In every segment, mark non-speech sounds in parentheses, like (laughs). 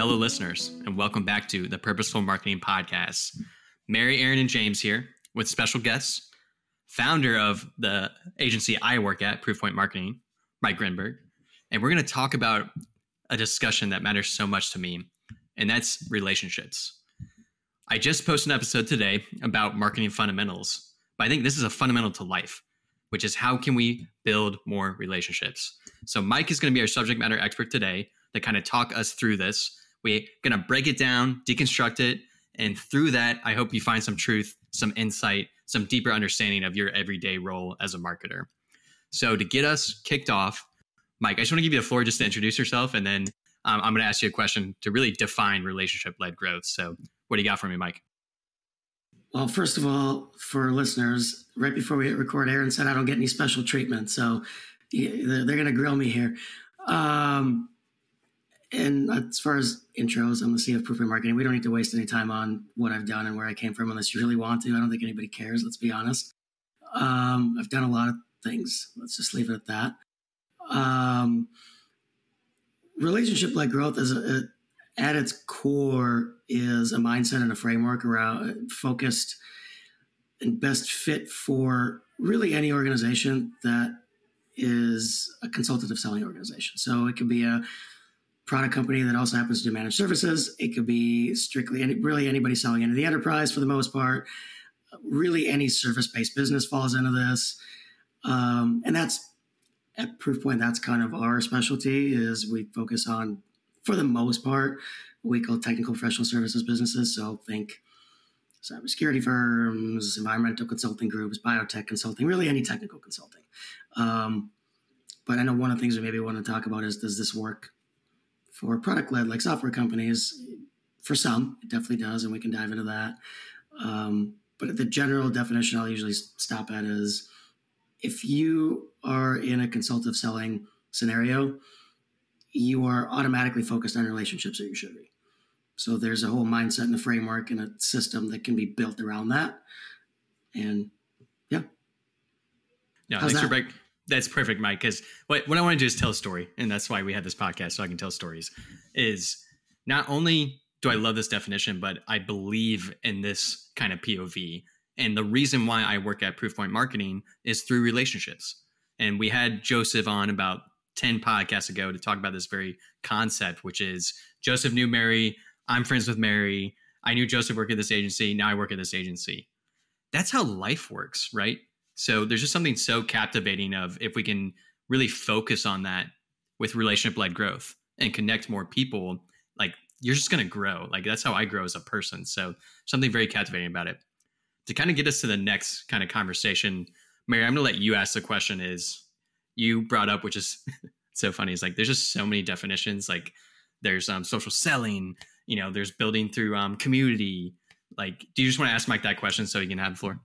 hello, listeners, and welcome back to the Purposeful Marketing Podcast. Mary, Aaron, and James here with special guests, founder of the agency I work at, Proofpoint Marketing, Mike Grinberg. And we're going to talk about a discussion that matters so much to me, and that's relationships. I just posted an episode today about marketing fundamentals, but I think this is a fundamental to life, which is how can we build more relationships? So, Mike is going to be our subject matter expert today to kind of talk us through this. We're going to break it down, deconstruct it, and through that, I hope you find some truth, some insight, some deeper understanding of your everyday role as a marketer. So, to get us kicked off, Mike, I just want to give you the floor just to introduce yourself, and then um, I'm going to ask you a question to really define relationship led growth. So, what do you got for me, Mike? Well, first of all, for listeners, right before we hit record, Aaron said I don't get any special treatment. So, they're, going to grill me here. Um, and as far as intros, I'm the CEO of Proofpoint Marketing. We don't need to waste any time on what I've done and where I came from unless you really want to. I don't think anybody cares, let's be honest. Um, I've done a lot of things. Let's just leave it at that. Um, relationship led growth is a, a, at its core is a mindset and a framework around focused and best fit for really any organization that is a consultative selling organization. So it could be a product company that also happens to do managed services. It could be strictly any, really anybody selling into the enterprise for the most part. Really, any service based business falls into this, um, and that's at Proofpoint. That's kind of our specialty. Is we focus on, for the most part, we call technical professional services businesses. So think cybersecurity firms, environmental consulting groups, biotech consulting, really any technical consulting. Um, but I know one of the things we maybe want to talk about is does this work for product led like software companies for some it definitely does and we can dive into that. Um, but the general definition i'll usually stop at is if you are in a consultative selling scenario you are automatically focused on relationships that you should be. So there's a whole mindset and a framework and a system that can be built around that and yeah. Yeah How's thanks that? for break that's perfect, Mike. Because what, what I want to do is tell a story, and that's why we had this podcast, so I can tell stories. Is not only do I love this definition, but I believe in this kind of POV. And the reason why I work at Proofpoint Marketing is through relationships. And we had Joseph on about 10 podcasts ago to talk about this very concept, which is Joseph knew Mary. I'm friends with Mary. I knew Joseph worked at this agency. Now I work at this agency. That's how life works, right? So there's just something so captivating of if we can really focus on that with relationship led growth and connect more people, like you're just going to grow. Like that's how I grow as a person. So something very captivating about it. To kind of get us to the next kind of conversation, Mary, I'm going to let you ask the question is you brought up, which is (laughs) so funny. Is like, there's just so many definitions. Like there's um, social selling, you know, there's building through um, community. Like, do you just want to ask Mike that question so you can have the floor?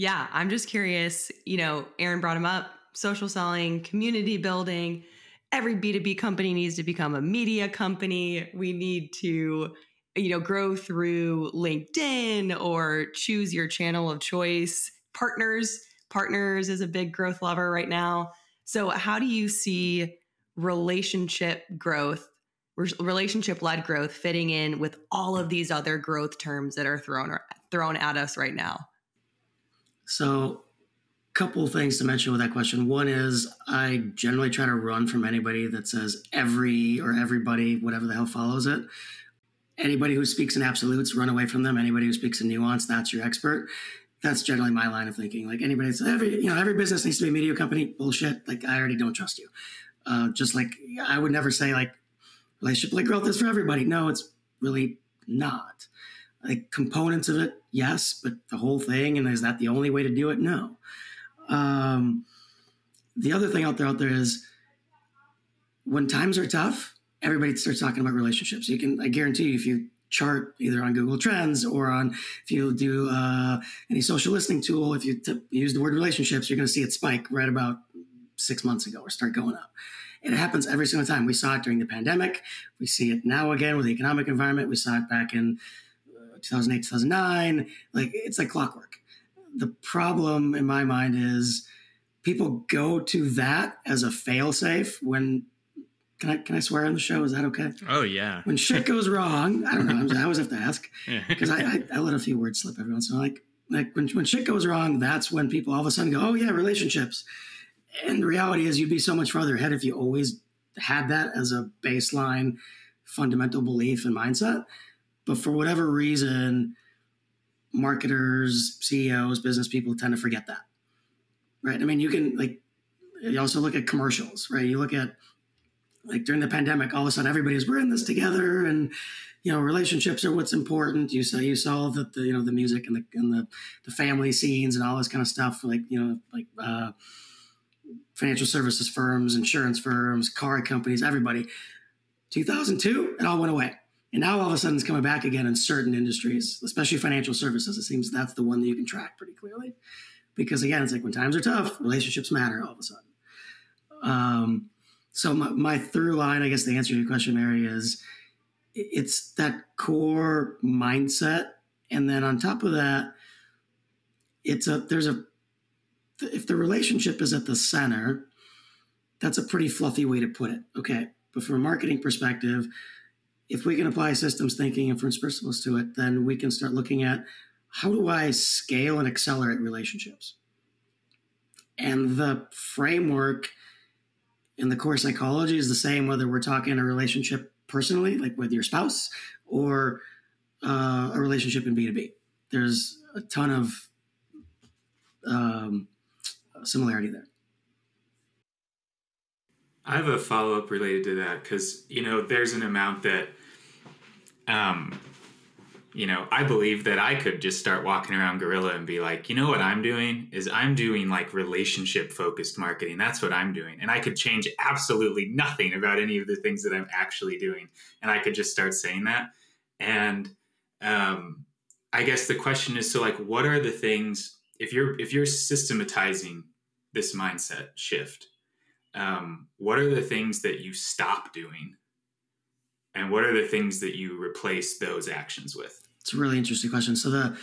Yeah, I'm just curious. You know, Aaron brought him up social selling, community building. Every B2B company needs to become a media company. We need to, you know, grow through LinkedIn or choose your channel of choice. Partners, partners is a big growth lever right now. So, how do you see relationship growth, relationship led growth fitting in with all of these other growth terms that are thrown thrown at us right now? So, a couple things to mention with that question. One is I generally try to run from anybody that says every or everybody, whatever the hell follows it. Anybody who speaks in absolutes, run away from them. Anybody who speaks in nuance, that's your expert. That's generally my line of thinking. Like anybody says every, you know, every business needs to be a media company. Bullshit. Like I already don't trust you. Uh, just like I would never say like relationship like growth is for everybody. No, it's really not like components of it, yes, but the whole thing, and is that the only way to do it? No. Um, the other thing out there out there is when times are tough, everybody starts talking about relationships. You can, I guarantee you, if you chart either on Google Trends or on if you do uh, any social listening tool, if you t- use the word relationships, you're going to see it spike right about six months ago or start going up. It happens every single time. We saw it during the pandemic. We see it now again with the economic environment. We saw it back in 2008, 2009. Like it's like clockwork. The problem in my mind is people go to that as a failsafe when can I can I swear on the show? Is that okay? Oh yeah. When shit goes wrong, I don't know. I always have to ask (laughs) because I, I, I let a few words slip every once in a while. Like like when when shit goes wrong, that's when people all of a sudden go, oh yeah, relationships. And the reality is, you'd be so much further ahead if you always had that as a baseline fundamental belief and mindset. But for whatever reason, marketers, CEOs, business people tend to forget that. Right. I mean, you can like, you also look at commercials, right? You look at like during the pandemic, all of a sudden everybody's we're in this together and you know, relationships are what's important. You saw you saw the, the you know the music and the and the, the family scenes and all this kind of stuff, like you know, like uh financial services firms, insurance firms, car companies, everybody. 2002, it all went away. And now all of a sudden it's coming back again in certain industries, especially financial services. It seems that's the one that you can track pretty clearly. Because again, it's like when times are tough, relationships matter all of a sudden. Um, so my, my through line, I guess the answer to your question, Mary, is it's that core mindset. And then on top of that, it's a there's a if the relationship is at the center, that's a pretty fluffy way to put it. Okay. But from a marketing perspective, if we can apply systems thinking and first principles to it, then we can start looking at how do I scale and accelerate relationships? And the framework in the core psychology is the same whether we're talking a relationship personally, like with your spouse, or uh, a relationship in B2B. There's a ton of um, similarity there. I have a follow up related to that because you know there's an amount that, um, you know, I believe that I could just start walking around Gorilla and be like, you know what I'm doing is I'm doing like relationship focused marketing. That's what I'm doing, and I could change absolutely nothing about any of the things that I'm actually doing, and I could just start saying that. And um, I guess the question is, so like, what are the things if you're if you're systematizing this mindset shift um, what are the things that you stop doing and what are the things that you replace those actions with it's a really interesting question so the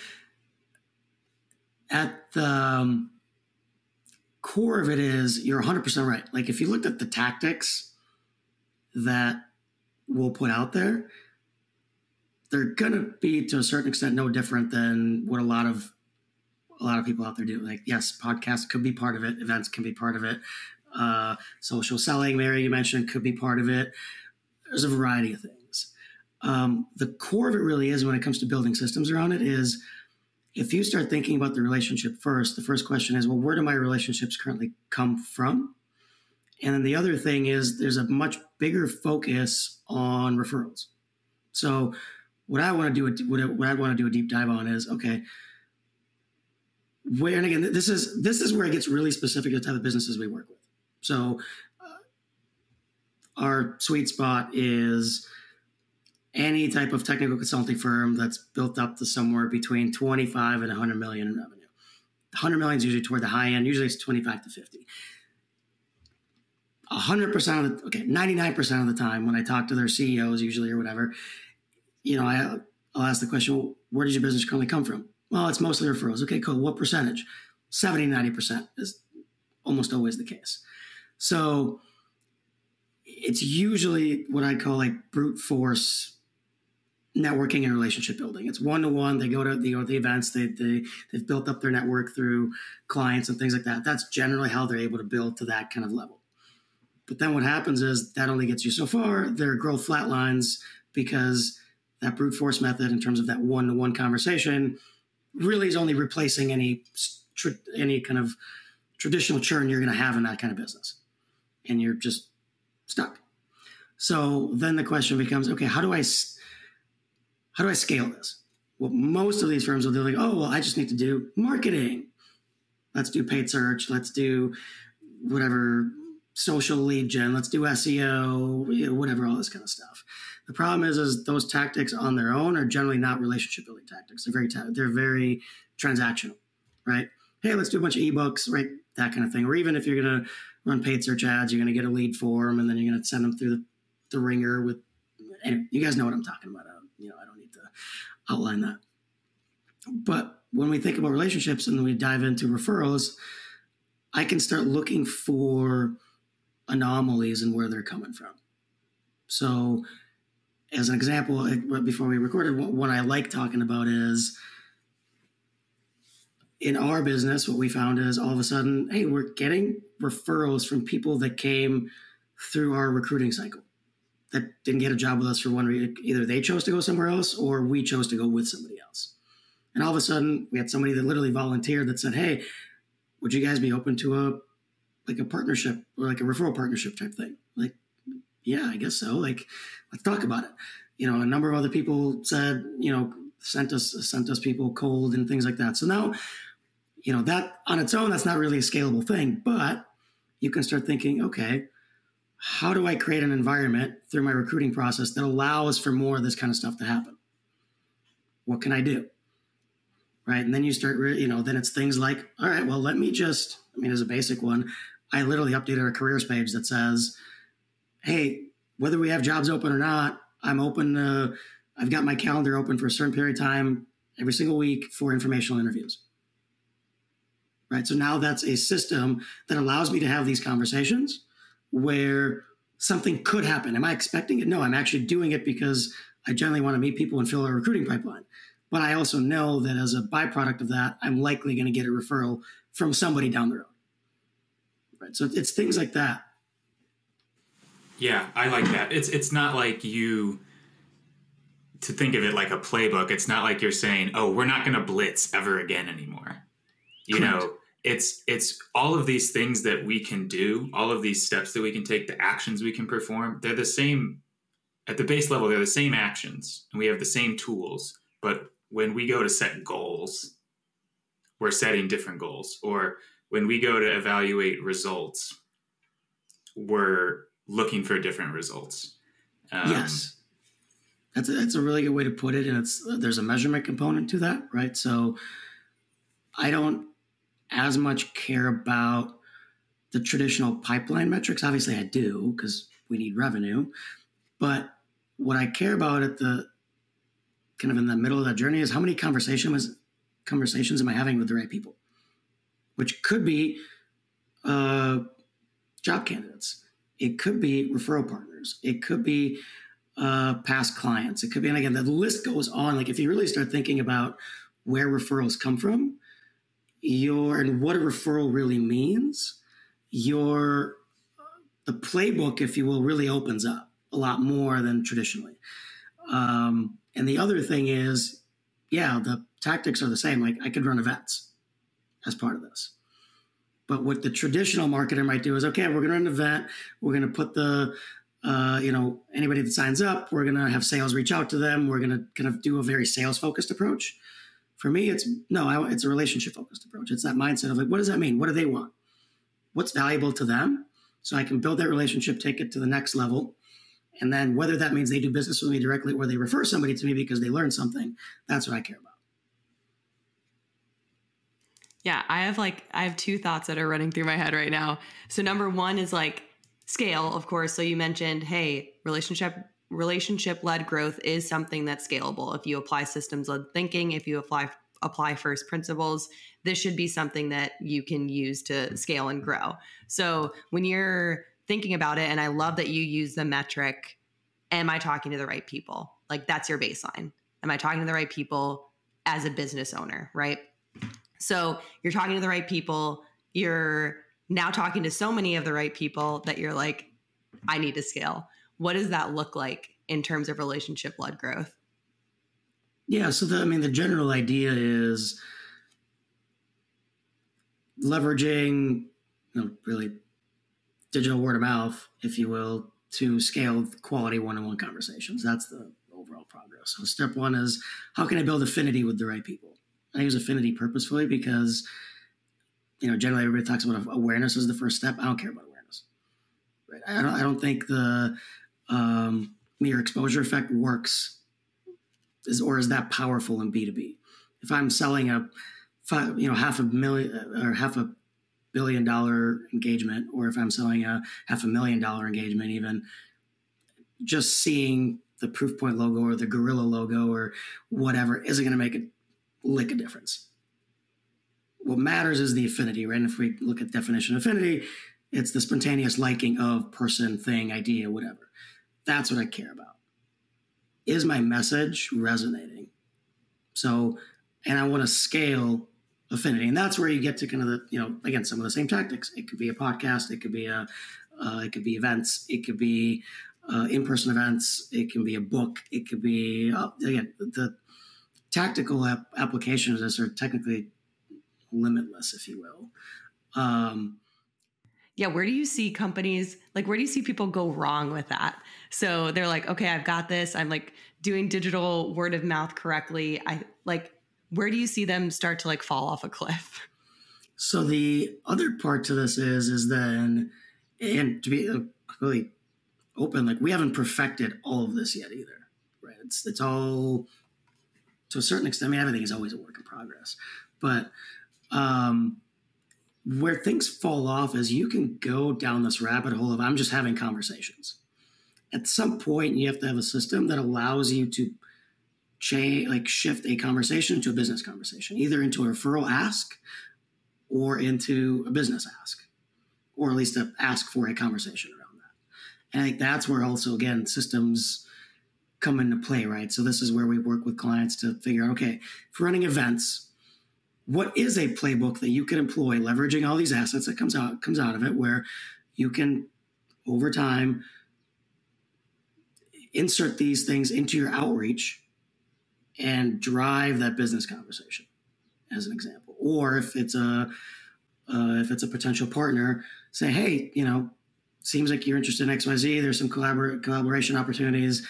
at the um, core of it is you're 100% right like if you looked at the tactics that we'll put out there they're going to be to a certain extent no different than what a lot of a lot of people out there do. Like, yes, podcasts could be part of it. Events can be part of it. Uh, social selling, Mary, you mentioned, could be part of it. There's a variety of things. Um, the core of it really is when it comes to building systems around it is if you start thinking about the relationship first, the first question is, well, where do my relationships currently come from? And then the other thing is there's a much bigger focus on referrals. So what I want to do, what I want to do a deep dive on is, okay, where and again this is this is where it gets really specific to the type of businesses we work with so our sweet spot is any type of technical consulting firm that's built up to somewhere between 25 and 100 million in revenue 100 million is usually toward the high end usually it's 25 to 50 100% of the okay 99% of the time when i talk to their ceos usually or whatever you know I, i'll ask the question well, where does your business currently come from well, it's mostly referrals. Okay, cool. What percentage? 70, 90% is almost always the case. So it's usually what I call like brute force networking and relationship building. It's one to one. They go to the, the events. They, they they've built up their network through clients and things like that. That's generally how they're able to build to that kind of level. But then what happens is that only gets you so far. Their growth flatlines because that brute force method, in terms of that one to one conversation, really is only replacing any any kind of traditional churn you're going to have in that kind of business, and you're just stuck. So then the question becomes, okay, how do I how do I scale this? Well, most of these firms will do like, oh, well, I just need to do marketing. Let's do paid search. Let's do whatever social lead gen. Let's do SEO, you know, whatever, all this kind of stuff. The problem is, is those tactics on their own are generally not relationship building tactics. They're very, ta- they're very transactional, right? Hey, let's do a bunch of ebooks, right? That kind of thing. Or even if you're going to run paid search ads, you're going to get a lead form, and then you're going to send them through the, the ringer with. Anyway, you guys know what I'm talking about. I, you know, I don't need to outline that. But when we think about relationships and we dive into referrals, I can start looking for anomalies and where they're coming from So, as an example, before we recorded, what I like talking about is in our business, what we found is all of a sudden, hey, we're getting referrals from people that came through our recruiting cycle that didn't get a job with us for one reason. Either they chose to go somewhere else or we chose to go with somebody else. And all of a sudden, we had somebody that literally volunteered that said, hey, would you guys be open to a like a partnership or like a referral partnership type thing? Like, yeah, I guess so. Like, let's talk about it. You know, a number of other people said, you know, sent us sent us people cold and things like that. So now you know that on its own that's not really a scalable thing but you can start thinking okay how do i create an environment through my recruiting process that allows for more of this kind of stuff to happen? What can i do? Right? And then you start re- you know then it's things like all right well let me just i mean as a basic one. I literally updated our careers page that says hey whether we have jobs open or not i'm open to i've got my calendar open for a certain period of time every single week for informational interviews right? So now that's a system that allows me to have these conversations where something could happen. Am I expecting it? No, I'm actually doing it because I generally want to meet people and fill a recruiting pipeline. But I also know that as a byproduct of that, I'm likely going to get a referral from somebody down the road. Right. So it's things like that. Yeah, I like that. It's it's not like you to think of it like a playbook. It's not like you're saying, "Oh, we're not going to blitz ever again anymore." You Correct. know, it's it's all of these things that we can do all of these steps that we can take the actions we can perform they're the same at the base level they're the same actions and we have the same tools. But when we go to set goals we're setting different goals. Or when we go to evaluate results we're looking for different results. Um, yes. That's a, that's a really good way to put it and it's there's a measurement component to that right? So i don't as much care about the traditional pipeline metrics. Obviously, I do because we need revenue. But what I care about at the kind of in the middle of that journey is how many conversations conversations am I having with the right people, which could be uh, job candidates, it could be referral partners, it could be uh, past clients, it could be, and again, the list goes on. Like if you really start thinking about where referrals come from, your and what a referral really means, your the playbook, if you will, really opens up a lot more than traditionally. Um, and the other thing is, yeah, the tactics are the same. Like I could run events as part of this. But what the traditional marketer might do is, okay, we're going to run an event. We're going to put the, uh, you know, anybody that signs up, we're going to have sales reach out to them. We're going to kind of do a very sales focused approach. For me, it's no, I, it's a relationship focused approach. It's that mindset of like, what does that mean? What do they want? What's valuable to them? So I can build that relationship, take it to the next level. And then whether that means they do business with me directly or they refer somebody to me because they learned something, that's what I care about. Yeah, I have like I have two thoughts that are running through my head right now. So number 1 is like scale, of course. So you mentioned, hey, relationship relationship led growth is something that's scalable. If you apply systems led thinking, if you apply apply first principles, this should be something that you can use to scale and grow. So when you're thinking about it, and I love that you use the metric, am I talking to the right people? Like that's your baseline. Am I talking to the right people as a business owner, right? So you're talking to the right people. You're now talking to so many of the right people that you're like, I need to scale. What does that look like in terms of relationship led growth? Yeah, so the, I mean, the general idea is leveraging, you know, really digital word of mouth, if you will, to scale quality one on one conversations. That's the overall progress. So, step one is how can I build affinity with the right people? I use affinity purposefully because, you know, generally everybody talks about awareness as the first step. I don't care about awareness. Right? I don't, I don't think the um, mere exposure effect works is, or is that powerful in B2B? If I'm selling a five, you know, half a million or half a billion dollar engagement, or if I'm selling a half a million dollar engagement, even just seeing the Proofpoint logo or the Gorilla logo or whatever isn't going to make a lick of difference. What matters is the affinity, right? And if we look at definition of affinity, it's the spontaneous liking of person, thing, idea, whatever That's what I care about. Is my message resonating? So, and I want to scale affinity, and that's where you get to kind of the, you know, again, some of the same tactics. It could be a podcast, it could be a, uh, it could be events, it could be uh, in-person events, it can be a book, it could be uh, again the tactical ap- applications of this are technically limitless, if you will. Um, yeah, where do you see companies like where do you see people go wrong with that? So they're like, okay, I've got this. I'm like doing digital word of mouth correctly. I like where do you see them start to like fall off a cliff? So the other part to this is is then and to be really open, like we haven't perfected all of this yet either. Right. It's it's all to a certain extent. I mean, everything is always a work in progress. But um where things fall off is you can go down this rabbit hole of I'm just having conversations. At some point, you have to have a system that allows you to change, like shift a conversation to a business conversation, either into a referral ask or into a business ask, or at least a ask for a conversation around that. And I think that's where also again systems come into play, right? So this is where we work with clients to figure out, okay, for running events, what is a playbook that you can employ leveraging all these assets that comes out comes out of it where you can over time insert these things into your outreach and drive that business conversation as an example? Or if it's a uh, if it's a potential partner say hey you know seems like you're interested in xyz there's some collabor- collaboration opportunities.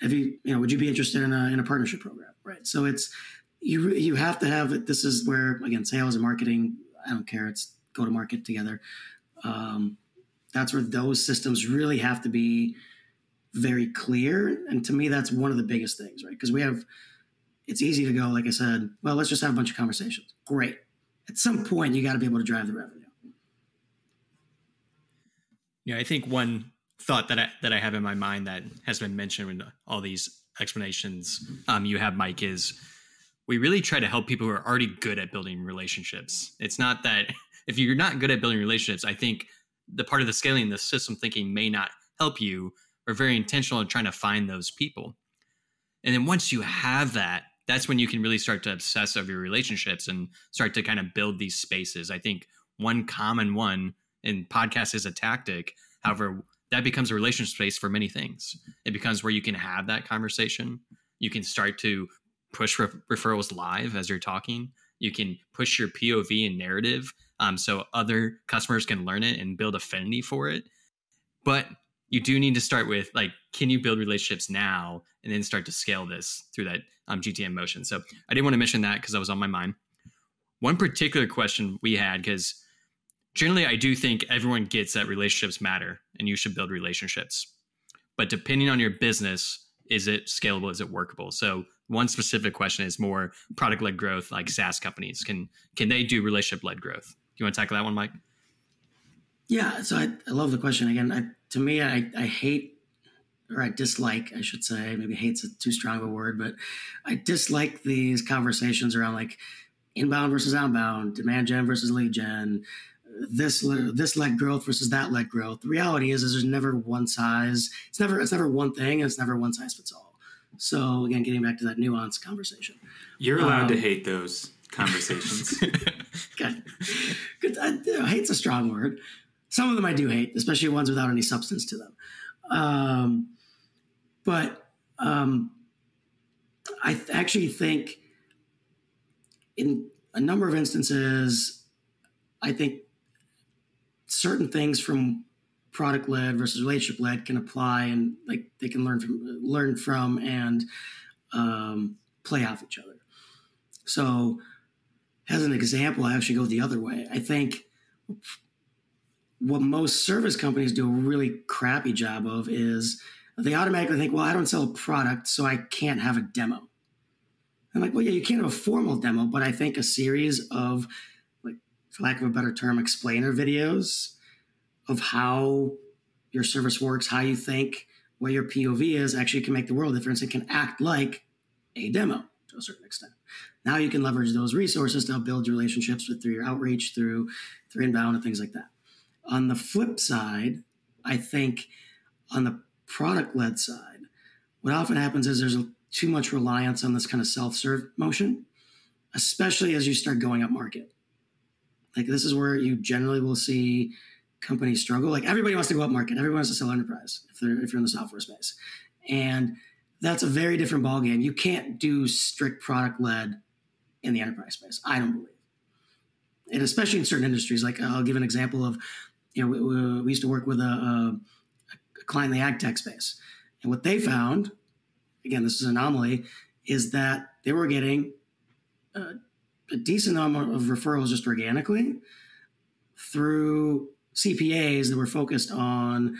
Have you you know would you be interested in a, in a partnership program? Right? So it's you you have to have it. This is where again, sales and marketing. I don't care. It's go to market together. Um, that's where those systems really have to be very clear. And to me, that's one of the biggest things, right? Because we have. It's easy to go, like I said. Well, let's just have a bunch of conversations. Great. At some point, you got to be able to drive the revenue. Yeah, I think one thought that I that I have in my mind that has been mentioned in all these explanations um, you have, Mike, is we really try to help people who are already good at building relationships. It's not that (laughs) if you're not good at building relationships, I think the part of the scaling, the system thinking may not help you. We're very intentional in trying to find those people. And then once you have that, that's when you can really start to obsess over your relationships and start to kind of build these spaces. I think one common one in podcast is a tactic. However, that becomes a relationship space for many things. It becomes where you can have that conversation. You can start to push re- referrals live as you're talking. You can push your POV and narrative um, so other customers can learn it and build affinity for it. But you do need to start with like, can you build relationships now and then start to scale this through that um, GTM motion? So I didn't want to mention that because that was on my mind. One particular question we had because generally I do think everyone gets that relationships matter and you should build relationships. But depending on your business, is it scalable? Is it workable? So one specific question is more product led growth, like SaaS companies. Can can they do relationship led growth? You want to tackle that one, Mike? Yeah, so I, I love the question again. I, to me, I, I hate or I dislike, I should say, maybe hate's a too strong a word, but I dislike these conversations around like inbound versus outbound, demand gen versus lead gen, this this led growth versus that led growth. The reality is, is there's never one size. It's never it's never one thing. and it's never one size fits all. So again, getting back to that nuanced conversation, you're allowed um, to hate those conversations. (laughs) good. good. I, you know, hate's a strong word. Some of them I do hate, especially ones without any substance to them. Um, but um, I th- actually think in a number of instances, I think certain things from product led versus relationship led can apply and like they can learn from learn from and um, play off each other. So, as an example, I actually go the other way. I think what most service companies do a really crappy job of is they automatically think, well, I don't sell a product, so I can't have a demo. I'm like, well, yeah, you can't have a formal demo, but I think a series of, like, for lack of a better term, explainer videos of how your service works, how you think, what your POV is, actually can make the world a difference and can act like a demo to a certain extent. Now you can leverage those resources to help build relationships with through your outreach, through through inbound and things like that. On the flip side, I think on the product led side, what often happens is there's a, too much reliance on this kind of self serve motion, especially as you start going up market. Like this is where you generally will see companies struggle. Like everybody wants to go up market, Everyone wants to sell enterprise if they're if you're in the software space, and that's a very different ballgame. You can't do strict product led in the enterprise space. I don't believe, and especially in certain industries. Like I'll give an example of, you know, we, we used to work with a, a, a client in the ag tech space, and what they found, again, this is an anomaly, is that they were getting a, a decent amount of referrals just organically through CPAs that were focused on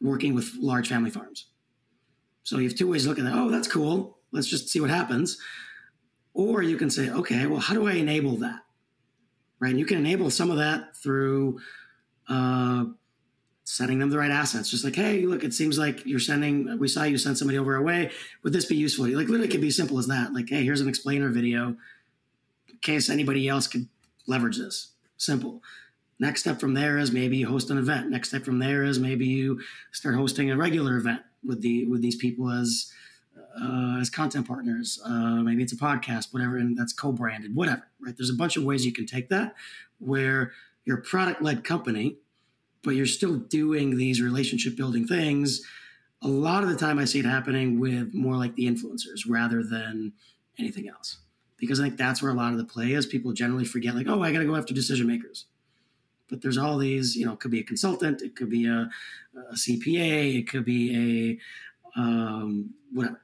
working with large family farms. So you have two ways to look at. Oh, that's cool. Let's just see what happens. Or you can say, okay, well, how do I enable that? Right. And you can enable some of that through uh, setting them the right assets. Just like, hey, look, it seems like you're sending, we saw you send somebody over our way. Would this be useful? Like, literally, it could be as simple as that. Like, hey, here's an explainer video in case anybody else could leverage this. Simple. Next step from there is maybe you host an event. Next step from there is maybe you start hosting a regular event with the with these people as uh, as content partners. Uh, maybe it's a podcast, whatever, and that's co-branded, whatever. Right? There's a bunch of ways you can take that where you're a product-led company, but you're still doing these relationship building things. A lot of the time, I see it happening with more like the influencers rather than anything else, because I think that's where a lot of the play is. People generally forget, like, oh, I got to go after decision makers but there's all these you know it could be a consultant it could be a, a cpa it could be a um, whatever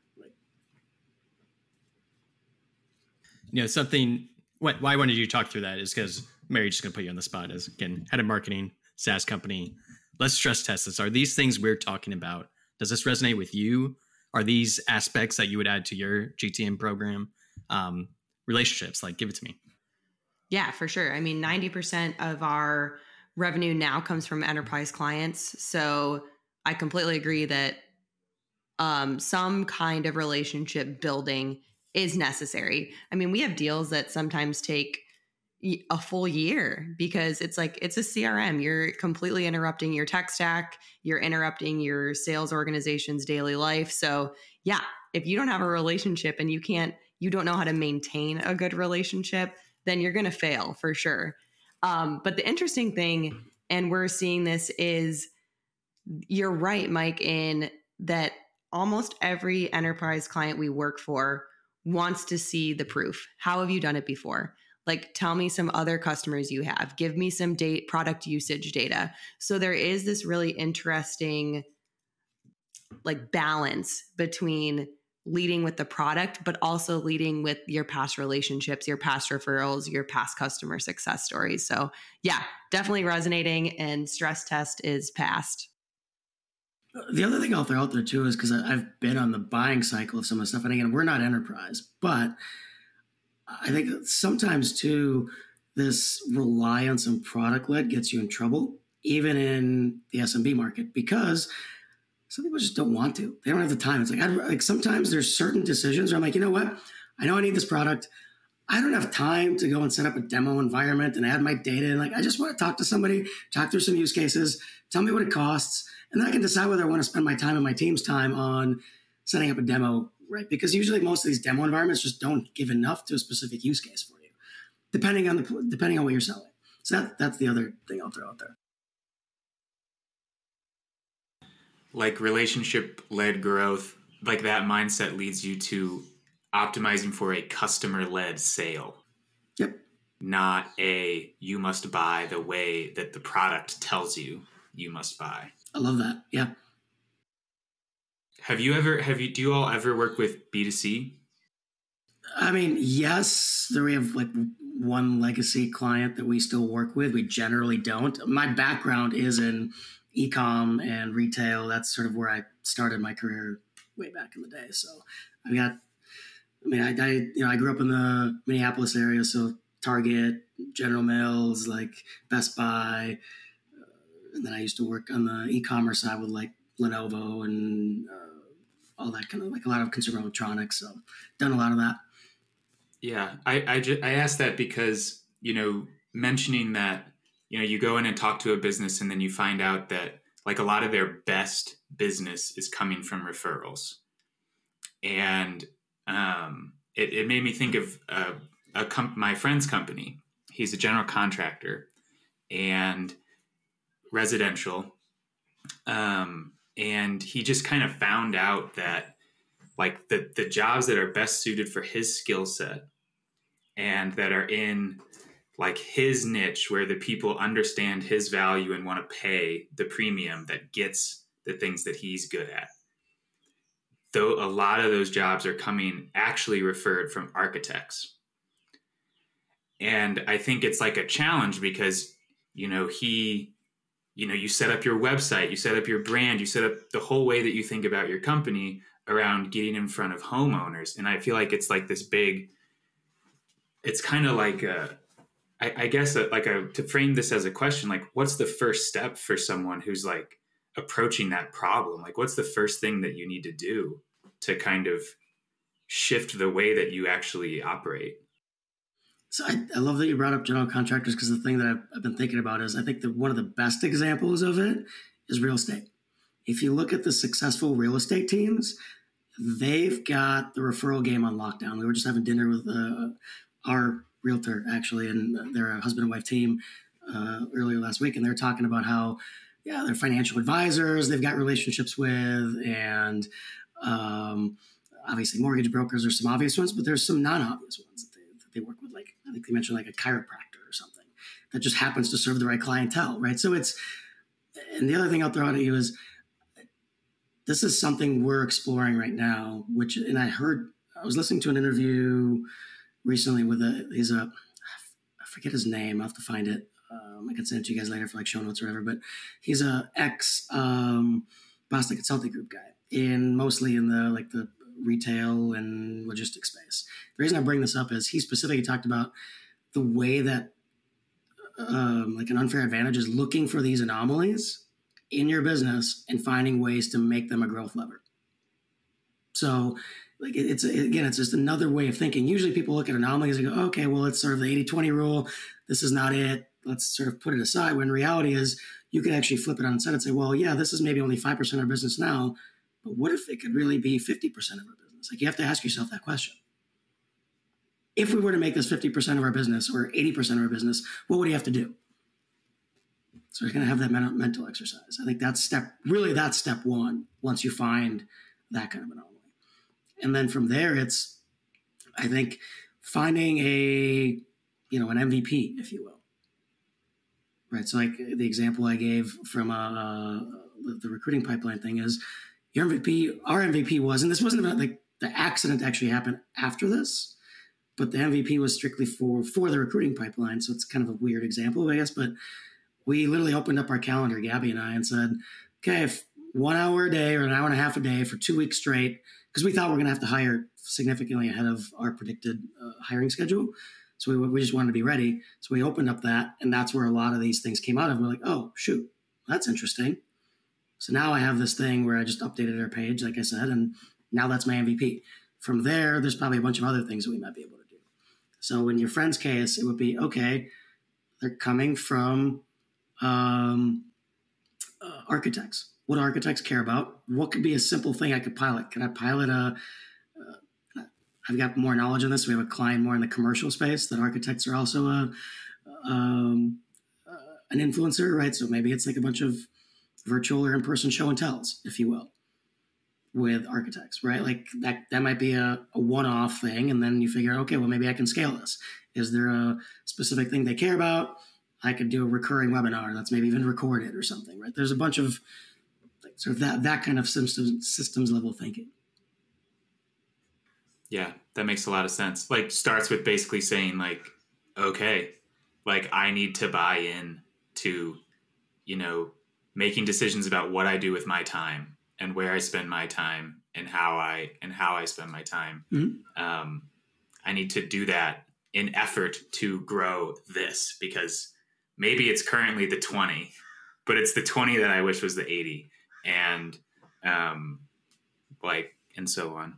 you know something what why wanted you to talk through that? Is because mary just gonna put you on the spot as again head of marketing saas company. Let's stress test this. Are these things we're talking about does this resonate with you? Are these aspects that you would add to your gtm program? Um, relationships like give it to me yeah, for sure. I mean, 90% of our revenue now comes from enterprise clients. So I completely agree that um, some kind of relationship building is necessary. I mean, we have deals that sometimes take a full year because it's like it's a CRM. You're completely interrupting your tech stack, you're interrupting your sales organization's daily life. So, yeah, if you don't have a relationship and you can't, you don't know how to maintain a good relationship, then you're going to fail for sure. Um, but the interesting thing, and we're seeing this, is you're right, Mike, in that almost every enterprise client we work for wants to see the proof. How have you done it before? Like, tell me some other customers you have. Give me some date product usage data. So there is this really interesting like balance between leading with the product, but also leading with your past relationships, your past referrals, your past customer success stories. So, yeah, definitely resonating and stress test is passed. The other thing I'll throw out there too is because I've been on the buying cycle of some of the stuff. And again, we're not enterprise, but I think sometimes too, this reliance on product led gets you in trouble, even in the SMB market, because some people just don't want to. They don't have the time. It's like, I'd, like sometimes there's certain decisions where I'm like, you know what? I know I need this product. I don't have time to go and set up a demo environment and add my data. And like, I just want to talk to somebody, talk through some use cases, tell me what it costs, and then I can decide whether I want to spend my time and my team's time on setting up a demo, right? Because usually most of these demo environments just don't give enough to a specific use case for you, depending on the depending on what you're selling. So that that's the other thing I'll throw out there. Like relationship led growth, like that mindset leads you to optimizing for a customer led sale. Yep. Not a you must buy the way that the product tells you you must buy. I love that. Yeah. Have you ever have you do you all ever work with B2C? I mean, yes, there we have like one legacy client that we still work with. We generally don't. My background is in ecom and retail. That's sort of where I started my career way back in the day. So I got, I mean, I, I you know, I grew up in the Minneapolis area, so Target, General Mills, like Best Buy, uh, and then I used to work on the e-commerce side with like Lenovo and uh, all that kind of like a lot of consumer electronics. So done a lot of that. Yeah, I I, just, I asked that because you know mentioning that you know you go in and talk to a business and then you find out that like a lot of their best business is coming from referrals. And um, it, it made me think of uh, a comp- my friend's company. He's a general contractor and residential. Um, and he just kind of found out that like the, the jobs that are best suited for his skill set and that are in like his niche where the people understand his value and want to pay the premium that gets the things that he's good at. Though a lot of those jobs are coming actually referred from architects. And i think it's like a challenge because you know he you know you set up your website you set up your brand you set up the whole way that you think about your company around getting in front of homeowners. And i feel like it's like this big it's kind of like a I, I guess a, like a to frame this as a question like what's the first step for someone who's like approaching that problem like what's the first thing that you need to do to kind of shift the way that you actually operate so I, I love that you brought up general contractors because the thing that I've, I've, been thinking about is I think that one of the best examples of it is real estate. If you look at the successful real estate teams, they've got the referral game on lockdown. We were just having dinner with uh, our realtor actually, and they're a husband and wife team uh, earlier last week, and they're talking about how yeah, they're financial advisors they've got relationships with, and um, obviously mortgage brokers are some obvious ones, but there's some non-obvious ones that they, that they work with, like I think they mentioned like a chiropractor or something that just happens to serve the right clientele, right? So it's and the other thing I'll throw out at you is this is something we're exploring right now, which and I heard I was listening to an interview recently with a he's a I forget his name. I'll have to find it. Um, I can send it to you guys later for like show notes or whatever. But he's a ex um, Boston Consulting Group guy, in mostly in the like the retail and logistics space. The reason I bring this up is he specifically talked about the way that um, like an unfair advantage is looking for these anomalies in your business and finding ways to make them a growth lever. So like it's again it's just another way of thinking. Usually people look at anomalies and go okay well it's sort of the 80-20 rule. This is not it. Let's sort of put it aside when reality is you can actually flip it on its head and say well yeah this is maybe only 5% of our business now but what if it could really be 50% of our business? Like you have to ask yourself that question. If we were to make this 50% of our business or 80% of our business what would you have to do? So you're going to have that mental exercise. I think that's step really that's step one once you find that kind of anomaly and then from there it's i think finding a you know an mvp if you will. Right so like the example i gave from uh, the, the recruiting pipeline thing is your mvp our mvp was and this wasn't about like the accident actually happened after this but the mvp was strictly for for the recruiting pipeline so it's kind of a weird example i guess but we literally opened up our calendar gabby and i and said okay if one hour a day or an hour and a half a day for two weeks straight because we thought we are going to have to hire significantly ahead of our predicted uh, hiring schedule. So we, we just wanted to be ready. So we opened up that, and that's where a lot of these things came out of. We're like, oh, shoot, that's interesting. So now I have this thing where I just updated our page, like I said, and now that's my MVP. From there, there's probably a bunch of other things that we might be able to do. So in your friend's case, it would be okay, they're coming from um, uh, architects what architects care about. What could be a simple thing I could pilot? Can I pilot a? Uh, I've got more knowledge on this. We have a client more in the commercial space that architects are also a um, uh, an influencer, right? So maybe it's like a bunch of virtual or in person show and tells, if you will, with architects, right? Like that that might be a, a one off thing, and then you figure, okay, well maybe I can scale this. Is there a specific thing they care about? I could do a recurring webinar that's maybe even recorded or something, right? There's a bunch of sort of that that kind of systems systems level thinking. Yeah, that makes a lot of sense. Like starts with basically saying like, okay, like I need to buy in to, you know, making decisions about what I do with my time and where I spend my time and how I and how I spend my time. Mm-hmm. Um, I need to do that in effort to grow this because maybe it's currently the 20, but it's the 20 that I wish was the 80 and um, like and so on.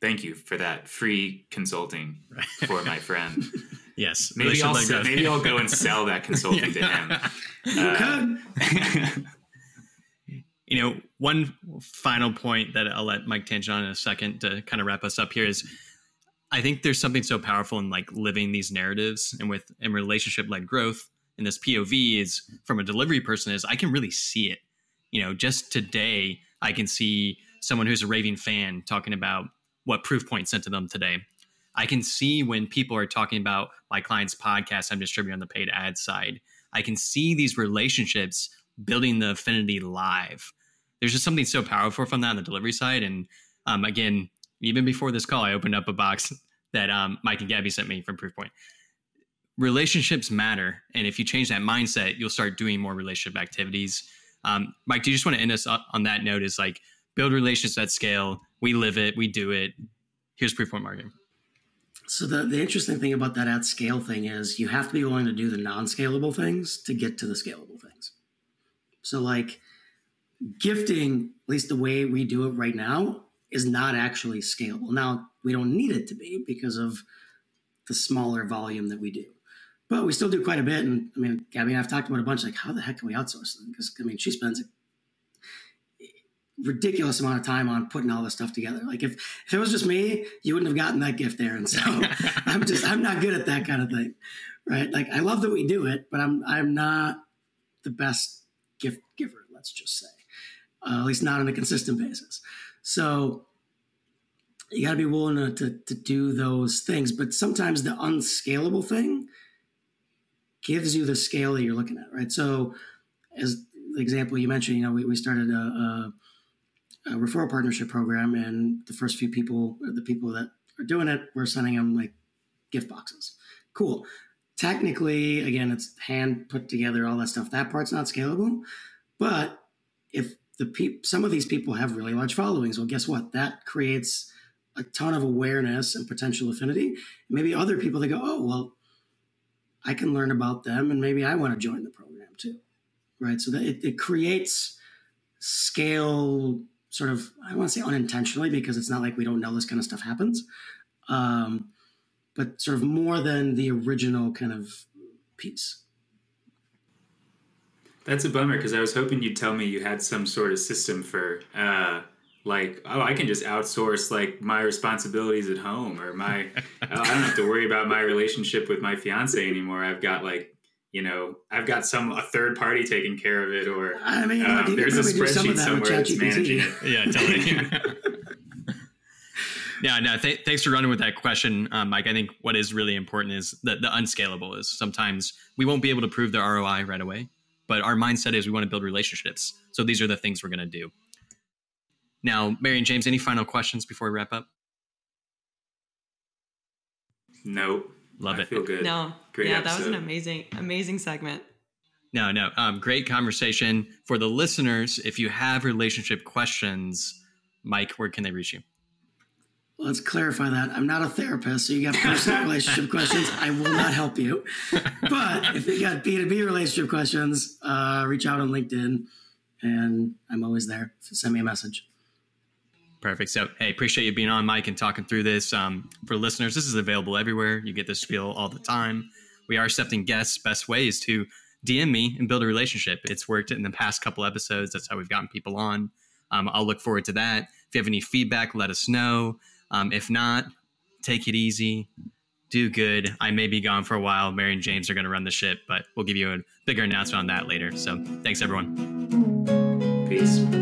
Thank you for that free consulting for my friend. (laughs) yes, maybe I'll sell, maybe I'll go and sell that consulting to him. (laughs) You uh, could. (laughs) you know, one final point that I'll let Mike tangent on in a second to kind of wrap us up here is I think there's something so powerful in like living these narratives and with and relationship led growth. And this POV is from a delivery person is I can really see it. You know, just today I can see someone who's a raving fan talking about what Proofpoint sent to them today. I can see when people are talking about my client's podcast I'm distributing on the paid ad side. I can see these relationships building the affinity live. There's just something so powerful from that on the delivery side. And um, again, even before this call, I opened up a box (laughs) that um, Mike and Gabby sent me from Proofpoint. Relationships matter, and if you change that mindset, you'll start doing more relationship activities. Um, Mike, do you just want to end us on that note? Is like build relationships at scale. We live it. We do it. Here's Proofpoint marketing. So the, the interesting thing about that at scale thing is you have to be willing to do the non-scalable things to get to the scalable things. So like gifting, at least the way we do it right now, is not actually scalable. Now we don't need it to be because of the smaller volume that we do. But we still do quite a bit. And I mean, Gabby and I've talked about a bunch like, how the heck can we outsource them? Because I mean, she spends a ridiculous amount of time on putting all this stuff together. Like if, if it was just me, you wouldn't have gotten that gift there. And so (laughs) I'm just, I'm not good at that kind of thing. Right. Like I love that we do it, but I'm, I'm not the best gift giver, let's just say, uh, at least not on a consistent basis. So you got to be willing to, to, to do those things. But sometimes the unscalable thing gives you the scale that you're looking at, right? So, as the example you mentioned, you know, we, we started a, a, a referral partnership program, and the first few people, the people that are doing it, we're sending them like gift boxes. Cool. Technically, again, it's hand put together, all that stuff. That part's not scalable. But if the pe- some of these people have really large followings, well, guess what? That creates a ton of awareness and potential affinity. Maybe other people they go, oh well, I can learn about them, and maybe I want to join the program too, right? So that it, it creates scale, sort of. I want to say unintentionally because it's not like we don't know this kind of stuff happens, um, but sort of more than the original kind of piece. That's a bummer because I was hoping you'd tell me you had some sort of system for uh, like oh i can just outsource like my responsibilities at home or my i don't have to worry about my relationship with my fiance anymore. I've got like you know i've got some a third party taking care of it or i mean um, there's a spreadsheet somewhere that's managing it. Yeah totally. (laughs) (laughs) Yeah no th- thanks for running with that question um, mike. I think what is really important is that the unscalable is sometimes we won't be able to prove the roi right away but our mindset is we want to build relationships. So these are the things we're going to do now, Mary and James, any final questions before we wrap up? No. Love I it. Feel good. No. Great yeah, episode. that was an amazing, amazing segment. No, no. Um, great conversation. For the listeners, if you have relationship questions, Mike, where can they reach you? Let's clarify that. I'm not a therapist, so you got personal (laughs) relationship questions. I will not help you. But if you got B2B relationship questions, uh, reach out on LinkedIn, and I'm always there. So send me a message. Perfect. So, hey, appreciate you being on, Mike, and talking through this. Um, for listeners, this is available everywhere. You get this spiel all the time. We are accepting guests. Best way is to DM me and build a relationship. It's worked in the past couple episodes. That's how we've gotten people on. Um, I'll look forward to that. If you have any feedback, let us know. Um, if not, take it easy. Do good. I may be gone for a while. Mary and James are going to run the ship, but we'll give you a bigger announcement on that later. So, thanks, everyone. Peace.